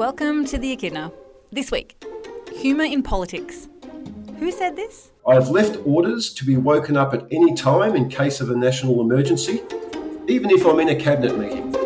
Welcome to the Echidna. This week, humour in politics. Who said this? I have left orders to be woken up at any time in case of a national emergency, even if I'm in a cabinet meeting.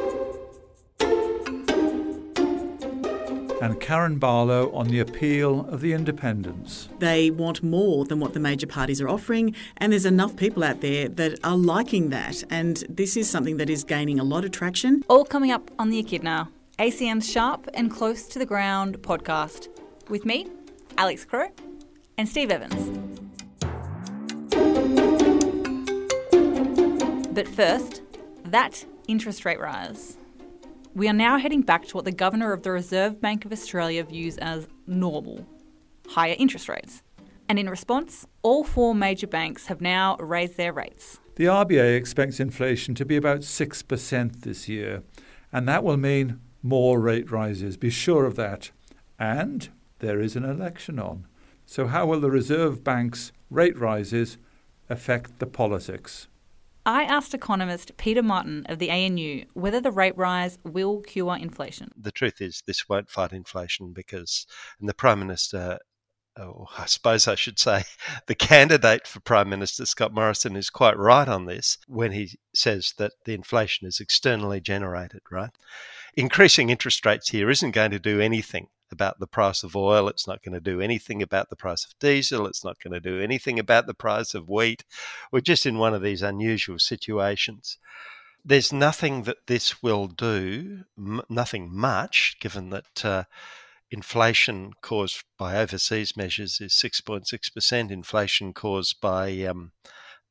and Karen Barlow on the appeal of the independents. They want more than what the major parties are offering, and there's enough people out there that are liking that. And this is something that is gaining a lot of traction. All coming up on the Echidna, ACM's Sharp and Close to the Ground podcast with me, Alex Crowe, and Steve Evans. But first, that interest rate rise. We are now heading back to what the Governor of the Reserve Bank of Australia views as normal higher interest rates. And in response, all four major banks have now raised their rates. The RBA expects inflation to be about 6% this year, and that will mean more rate rises. Be sure of that. And there is an election on. So, how will the Reserve Bank's rate rises affect the politics? I asked economist Peter Martin of the ANU whether the rate rise will cure inflation. The truth is, this won't fight inflation because, and the Prime Minister, or I suppose I should say, the candidate for Prime Minister, Scott Morrison, is quite right on this when he says that the inflation is externally generated, right? Increasing interest rates here isn't going to do anything about the price of oil. It's not going to do anything about the price of diesel. It's not going to do anything about the price of wheat. We're just in one of these unusual situations. There's nothing that this will do, m- nothing much, given that uh, inflation caused by overseas measures is 6.6%. Inflation caused by, um,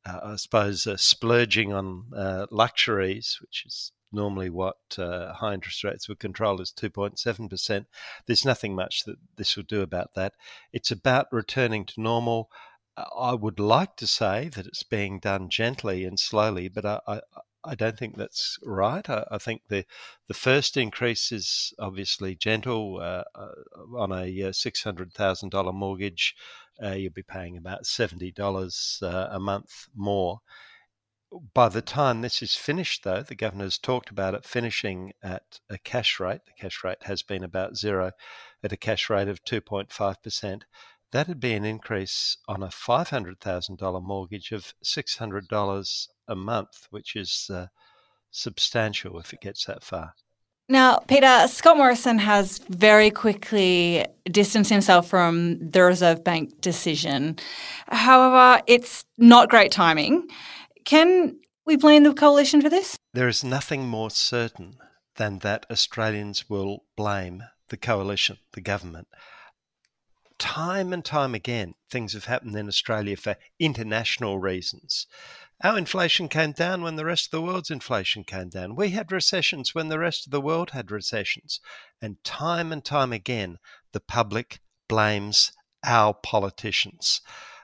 uh, I suppose, uh, splurging on uh, luxuries, which is normally what uh, high interest rates would control is 2.7%. There's nothing much that this will do about that. It's about returning to normal. I would like to say that it's being done gently and slowly, but I, I, I don't think that's right. I, I, think the the first increase is obviously gentle. Uh, uh on a uh, six hundred thousand dollar mortgage, uh, you'll be paying about seventy dollars uh, a month more by the time this is finished, though, the governor's talked about it finishing at a cash rate. The cash rate has been about zero at a cash rate of 2.5%. That'd be an increase on a $500,000 mortgage of $600 a month, which is uh, substantial if it gets that far. Now, Peter, Scott Morrison has very quickly distanced himself from the Reserve Bank decision. However, it's not great timing. Can we blame the coalition for this? There is nothing more certain than that Australians will blame the coalition, the government. Time and time again, things have happened in Australia for international reasons. Our inflation came down when the rest of the world's inflation came down. We had recessions when the rest of the world had recessions. And time and time again, the public blames our politicians.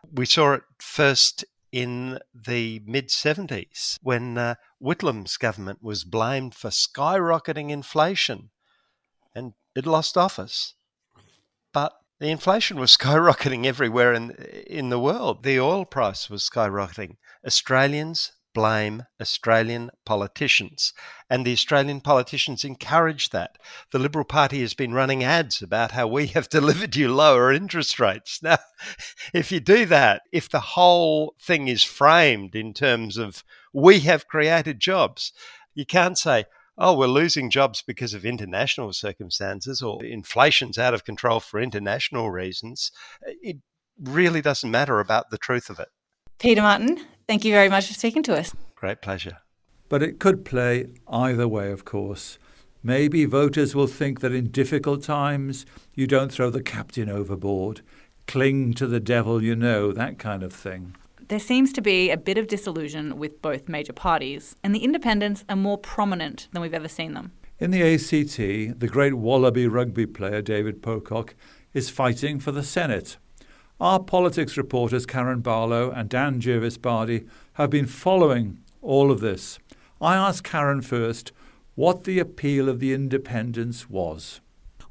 We saw it first in the mid 70s when uh, Whitlam's government was blamed for skyrocketing inflation and it lost office. The inflation was skyrocketing everywhere in, in the world. The oil price was skyrocketing. Australians blame Australian politicians. And the Australian politicians encourage that. The Liberal Party has been running ads about how we have delivered you lower interest rates. Now, if you do that, if the whole thing is framed in terms of we have created jobs, you can't say, oh, we're losing jobs because of international circumstances or inflation's out of control for international reasons. It really doesn't matter about the truth of it. Peter Martin, thank you very much for speaking to us. Great pleasure. But it could play either way, of course. Maybe voters will think that in difficult times you don't throw the captain overboard, cling to the devil you know, that kind of thing. There seems to be a bit of disillusion with both major parties, and the independents are more prominent than we've ever seen them. In the ACT, the great Wallaby rugby player David Pocock is fighting for the Senate. Our politics reporters Karen Barlow and Dan Jervis Bardy have been following all of this. I asked Karen first what the appeal of the independents was.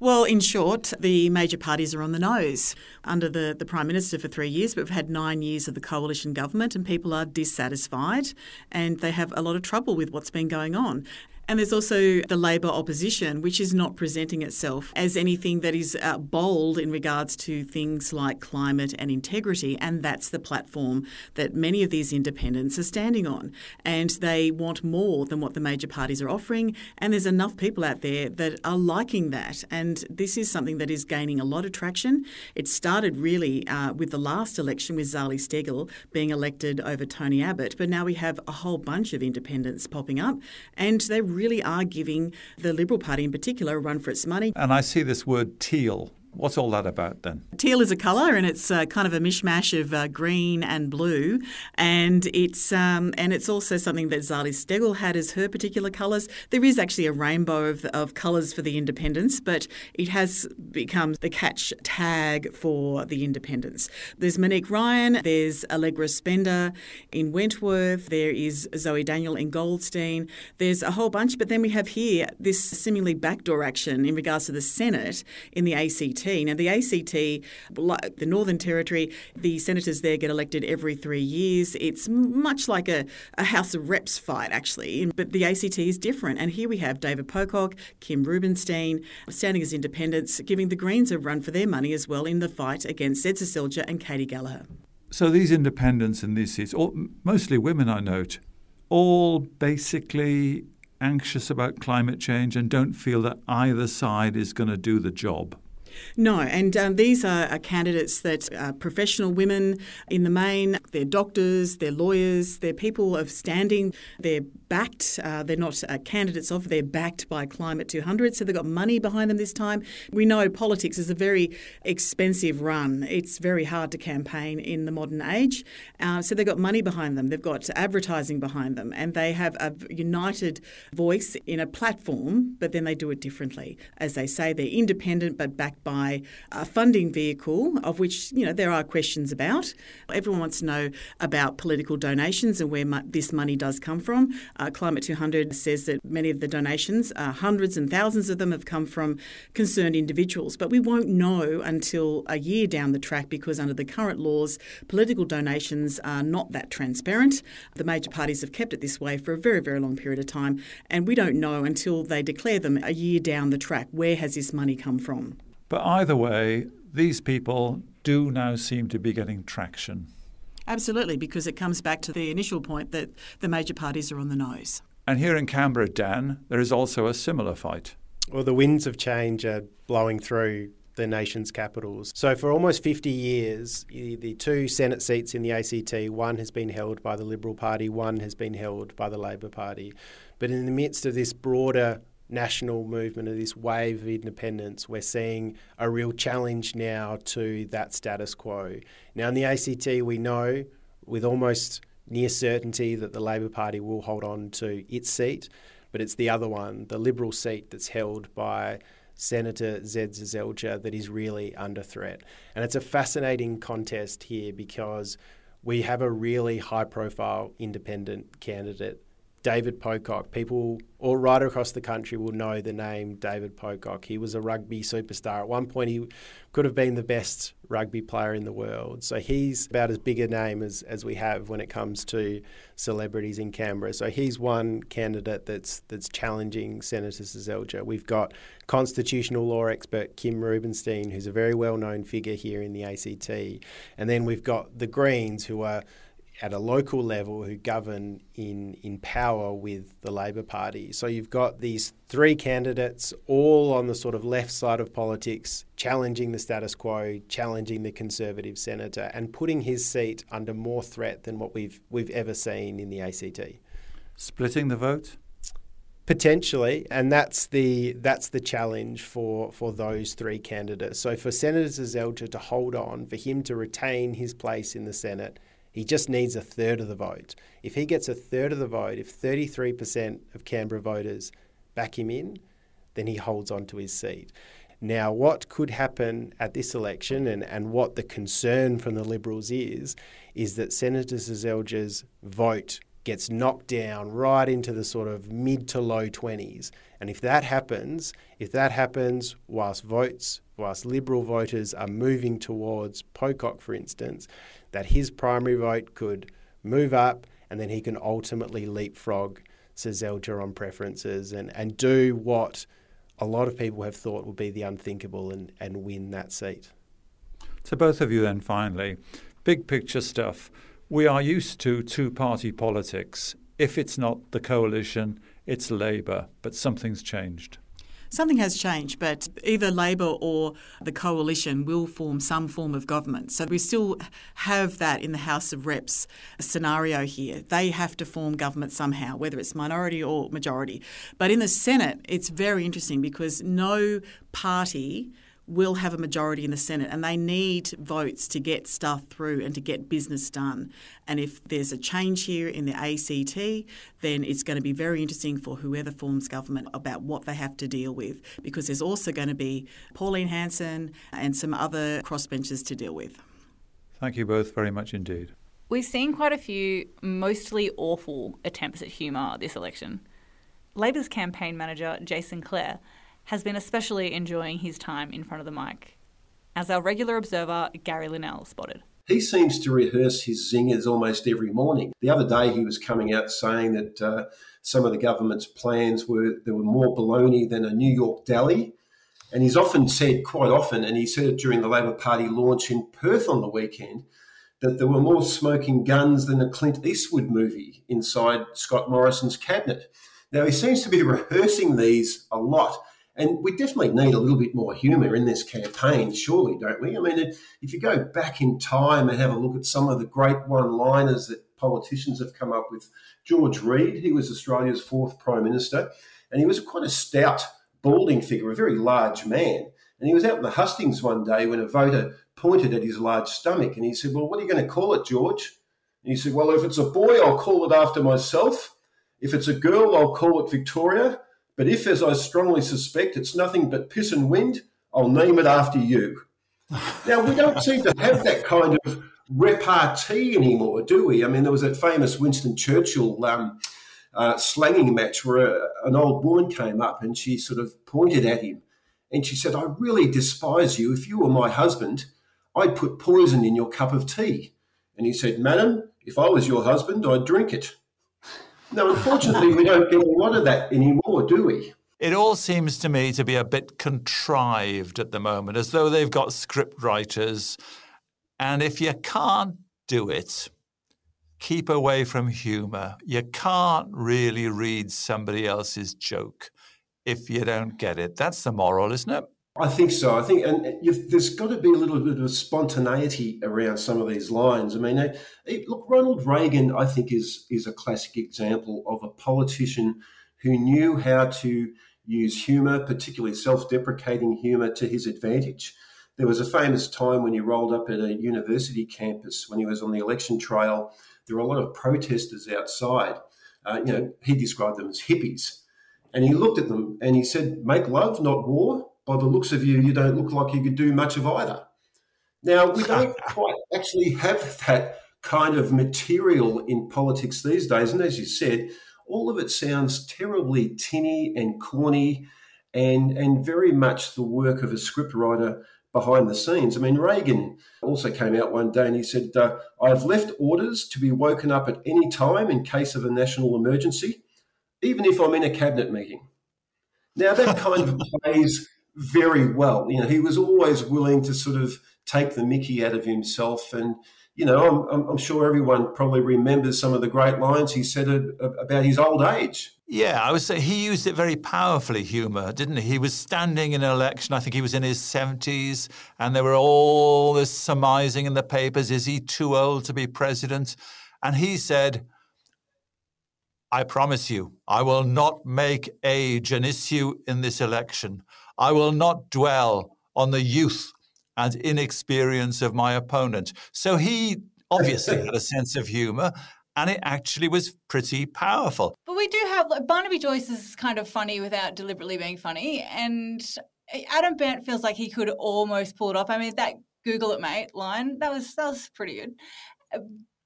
Well, in short, the major parties are on the nose under the, the Prime Minister for three years, but we've had nine years of the coalition government and people are dissatisfied and they have a lot of trouble with what's been going on. And there's also the Labor opposition, which is not presenting itself as anything that is uh, bold in regards to things like climate and integrity. And that's the platform that many of these independents are standing on. And they want more than what the major parties are offering. And there's enough people out there that are liking that. And this is something that is gaining a lot of traction. It started really uh, with the last election with Zali Steggall being elected over Tony Abbott, but now we have a whole bunch of independents popping up, and they really are giving the Liberal Party in particular a run for its money. And I see this word teal What's all that about then? Teal is a colour, and it's uh, kind of a mishmash of uh, green and blue, and it's um, and it's also something that Zali Steggall had as her particular colours. There is actually a rainbow of, of colours for the independents, but it has become the catch tag for the independents. There's Monique Ryan, there's Allegra Spender in Wentworth, there is Zoe Daniel in Goldstein, there's a whole bunch, but then we have here this seemingly backdoor action in regards to the Senate in the ACT. Now, the ACT, the Northern Territory, the senators there get elected every three years. It's much like a, a House of Reps fight, actually, but the ACT is different. And here we have David Pocock, Kim Rubenstein standing as independents, giving the Greens a run for their money as well in the fight against Zed Seselja and Katy Gallagher. So these independents in these seats, all, mostly women, I note, all basically anxious about climate change and don't feel that either side is going to do the job. No, and um, these are, are, candidates that are professional women in the main. They're doctors, they're lawyers, they're people of standing. They're backed. Uh, they're not uh, candidates of. They're backed by Climate 200, so they've got money behind them this time. We know politics is a very expensive run. It's very hard to campaign in the modern age. Uh, so they've got money behind them. They've got advertising behind them, and they have a united voice in a platform. But then they do it differently. As they say, they're independent but backed by a funding vehicle, of which you know there are questions about. Everyone wants to know about political donations and where mo- this money does come from. Uh, Climate 200 says that many of the donations, uh, hundreds and thousands of them, have come from concerned individuals. But we won't know until a year down the track because under the current laws, political donations are not that transparent. The major parties have kept it this way for a very, very long period of time, and we don't know until they declare them a year down the track where has this money come from. But either way, these people do now seem to be getting traction. Absolutely, because it comes back to the initial point that the major parties are on the nose. And here in Canberra, Dan, there is also a similar fight. Well, the winds of change are blowing through the nation's capitals. So, for almost 50 years, the two Senate seats in the ACT, one has been held by the Liberal Party, one has been held by the Labor Party. But in the midst of this broader national movement of this wave of independence, we're seeing a real challenge now to that status quo. Now, in the ACT, we know with almost near certainty that the Labor Party will hold on to its seat, but it's the other one, the Liberal seat that's held by Senator Zed Seselja, that is really under threat. And it's a fascinating contest here because we have a really high profile independent candidate David Pocock. People all right across the country will know the name David Pocock. He was a rugby superstar. At one point, he could have been the best rugby player in the world. So he's about as big a name as, as we have when it comes to celebrities in Canberra. So he's one candidate that's that's challenging Senator Seselja. We've got constitutional law expert Kim Rubenstein, who's a very well known figure here in the ACT, and then we've got the Greens, who are at a local level who govern in, in power with the Labor Party. So you've got these three candidates all on the sort of left side of politics, challenging the status quo, challenging the Conservative senator, and putting his seat under more threat than what we've we've ever seen in the ACT. Splitting the vote? Potentially, and that's the that's the challenge for for those three candidates. So for Senator Seselja to hold on, for him to retain his place in the Senate, he just needs a third of the vote. If he gets a third of the vote, if 33% of Canberra voters back him in, then he holds on to his seat. Now, what could happen at this election and, and what the concern from the Liberals is, is that Senator Seselja's vote gets knocked down right into the sort of mid to low 20s. And if that happens, if that happens whilst votes, whilst Liberal voters are moving towards Pocock, for instance, that his primary vote could move up and then he can ultimately leapfrog Seselja on preferences and, and do what a lot of people have thought would be the unthinkable and, and win that seat. To both of you, then, finally, big picture stuff. We are used to two party politics. If it's not the coalition, it's Labor, but something's changed. Something has changed, but either Labor or the coalition will form some form of government. So we still have that in the House of Reps scenario here. They have to form government somehow, whether it's minority or majority. But in the Senate, it's very interesting because no party will have a majority in the Senate and they need votes to get stuff through and to get business done. And if there's a change here in the ACT, then it's going to be very interesting for whoever forms government about what they have to deal with because there's also going to be Pauline Hanson and some other crossbenchers to deal with. Thank you both very much indeed. We've seen quite a few mostly awful attempts at humour this election. Labor's campaign manager, Jason Clare, has been especially enjoying his time in front of the mic, as our regular observer Gary Linnell spotted. He seems to rehearse his zingers almost every morning. The other day, he was coming out saying that uh, some of the government's plans were there were more baloney than a New York deli. And he's often said, quite often, and he said it during the Labor Party launch in Perth on the weekend, that there were more smoking guns than a Clint Eastwood movie inside Scott Morrison's cabinet. Now, he seems to be rehearsing these a lot. And we definitely need a little bit more humour in this campaign, surely, don't we? I mean, if you go back in time and have a look at some of the great one liners that politicians have come up with, George Reid, he was Australia's fourth Prime Minister, and he was quite a stout, balding figure, a very large man. And he was out in the hustings one day when a voter pointed at his large stomach and he said, Well, what are you going to call it, George? And he said, Well, if it's a boy, I'll call it after myself. If it's a girl, I'll call it Victoria. But if, as I strongly suspect, it's nothing but piss and wind, I'll name it after you. now, we don't seem to have that kind of repartee anymore, do we? I mean, there was that famous Winston Churchill um, uh, slanging match where a, an old woman came up and she sort of pointed at him and she said, I really despise you. If you were my husband, I'd put poison in your cup of tea. And he said, Madam, if I was your husband, I'd drink it. Now, unfortunately, we don't get a lot of that anymore, do we? It all seems to me to be a bit contrived at the moment, as though they've got script writers. And if you can't do it, keep away from humour. You can't really read somebody else's joke if you don't get it. That's the moral, isn't it? I think so. I think, and there's got to be a little bit of spontaneity around some of these lines. I mean, it, look, Ronald Reagan, I think, is is a classic example of a politician who knew how to use humour, particularly self-deprecating humour, to his advantage. There was a famous time when he rolled up at a university campus when he was on the election trail. There were a lot of protesters outside. Uh, you know, he described them as hippies, and he looked at them and he said, "Make love, not war." By the looks of you, you don't look like you could do much of either. Now, we don't quite actually have that kind of material in politics these days. And as you said, all of it sounds terribly tinny and corny and, and very much the work of a scriptwriter behind the scenes. I mean, Reagan also came out one day and he said, uh, I've left orders to be woken up at any time in case of a national emergency, even if I'm in a cabinet meeting. Now, that kind of plays very well. You know, he was always willing to sort of take the mickey out of himself. And, you know, I'm, I'm sure everyone probably remembers some of the great lines he said about his old age. Yeah, I would say he used it very powerfully, humour, didn't he? He was standing in an election, I think he was in his 70s, and there were all this surmising in the papers is he too old to be president? And he said, I promise you, I will not make age an issue in this election. I will not dwell on the youth and inexperience of my opponent. So he obviously had a sense of humor and it actually was pretty powerful. But we do have like, Barnaby Joyce is kind of funny without deliberately being funny, and Adam Bandt feels like he could almost pull it off. I mean, that "Google it, mate" line that was that was pretty good.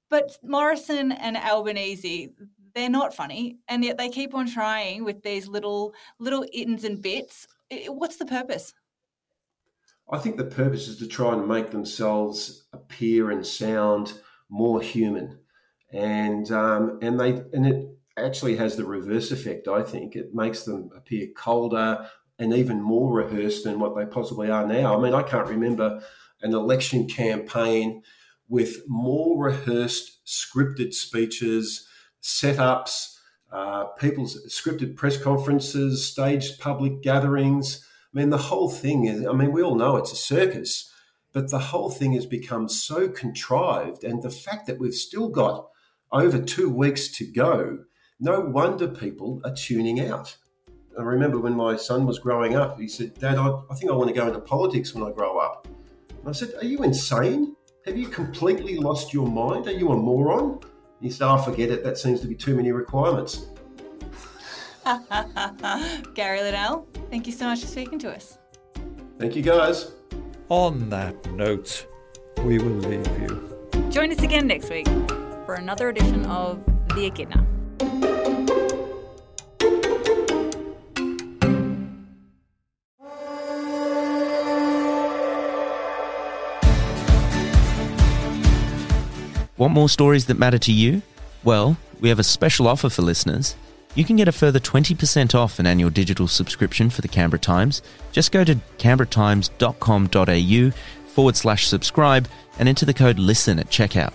But Morrison and Albanese, they're not funny, and yet they keep on trying with these little little ins and bits what's the purpose? I think the purpose is to try and make themselves appear and sound more human, and um, and they and it actually has the reverse effect, I think. It makes them appear colder and even more rehearsed than what they possibly are now. I mean, I can't remember an election campaign with more rehearsed, scripted speeches, setups, uh, people's scripted press conferences, staged public gatherings. I mean, the whole thing is, I mean, we all know it's a circus, but the whole thing has become so contrived. And the fact that we've still got over two weeks to go, no wonder people are tuning out. I remember when my son was growing up, he said, Dad, I, I think I want to go into politics when I grow up. And I said, Are you insane? Have you completely lost your mind? Are you a moron? He said, Oh, forget it. That seems to be too many requirements. Gary Linnell, thank you so much for speaking to us. Thank you, guys. On that note, we will leave you. Join us again next week for another edition of The Echidna. Want more stories that matter to you? Well, we have a special offer for listeners. You can get a further 20% off an annual digital subscription for the Canberra Times. Just go to canberratimes.com.au forward slash subscribe and enter the code LISTEN at checkout.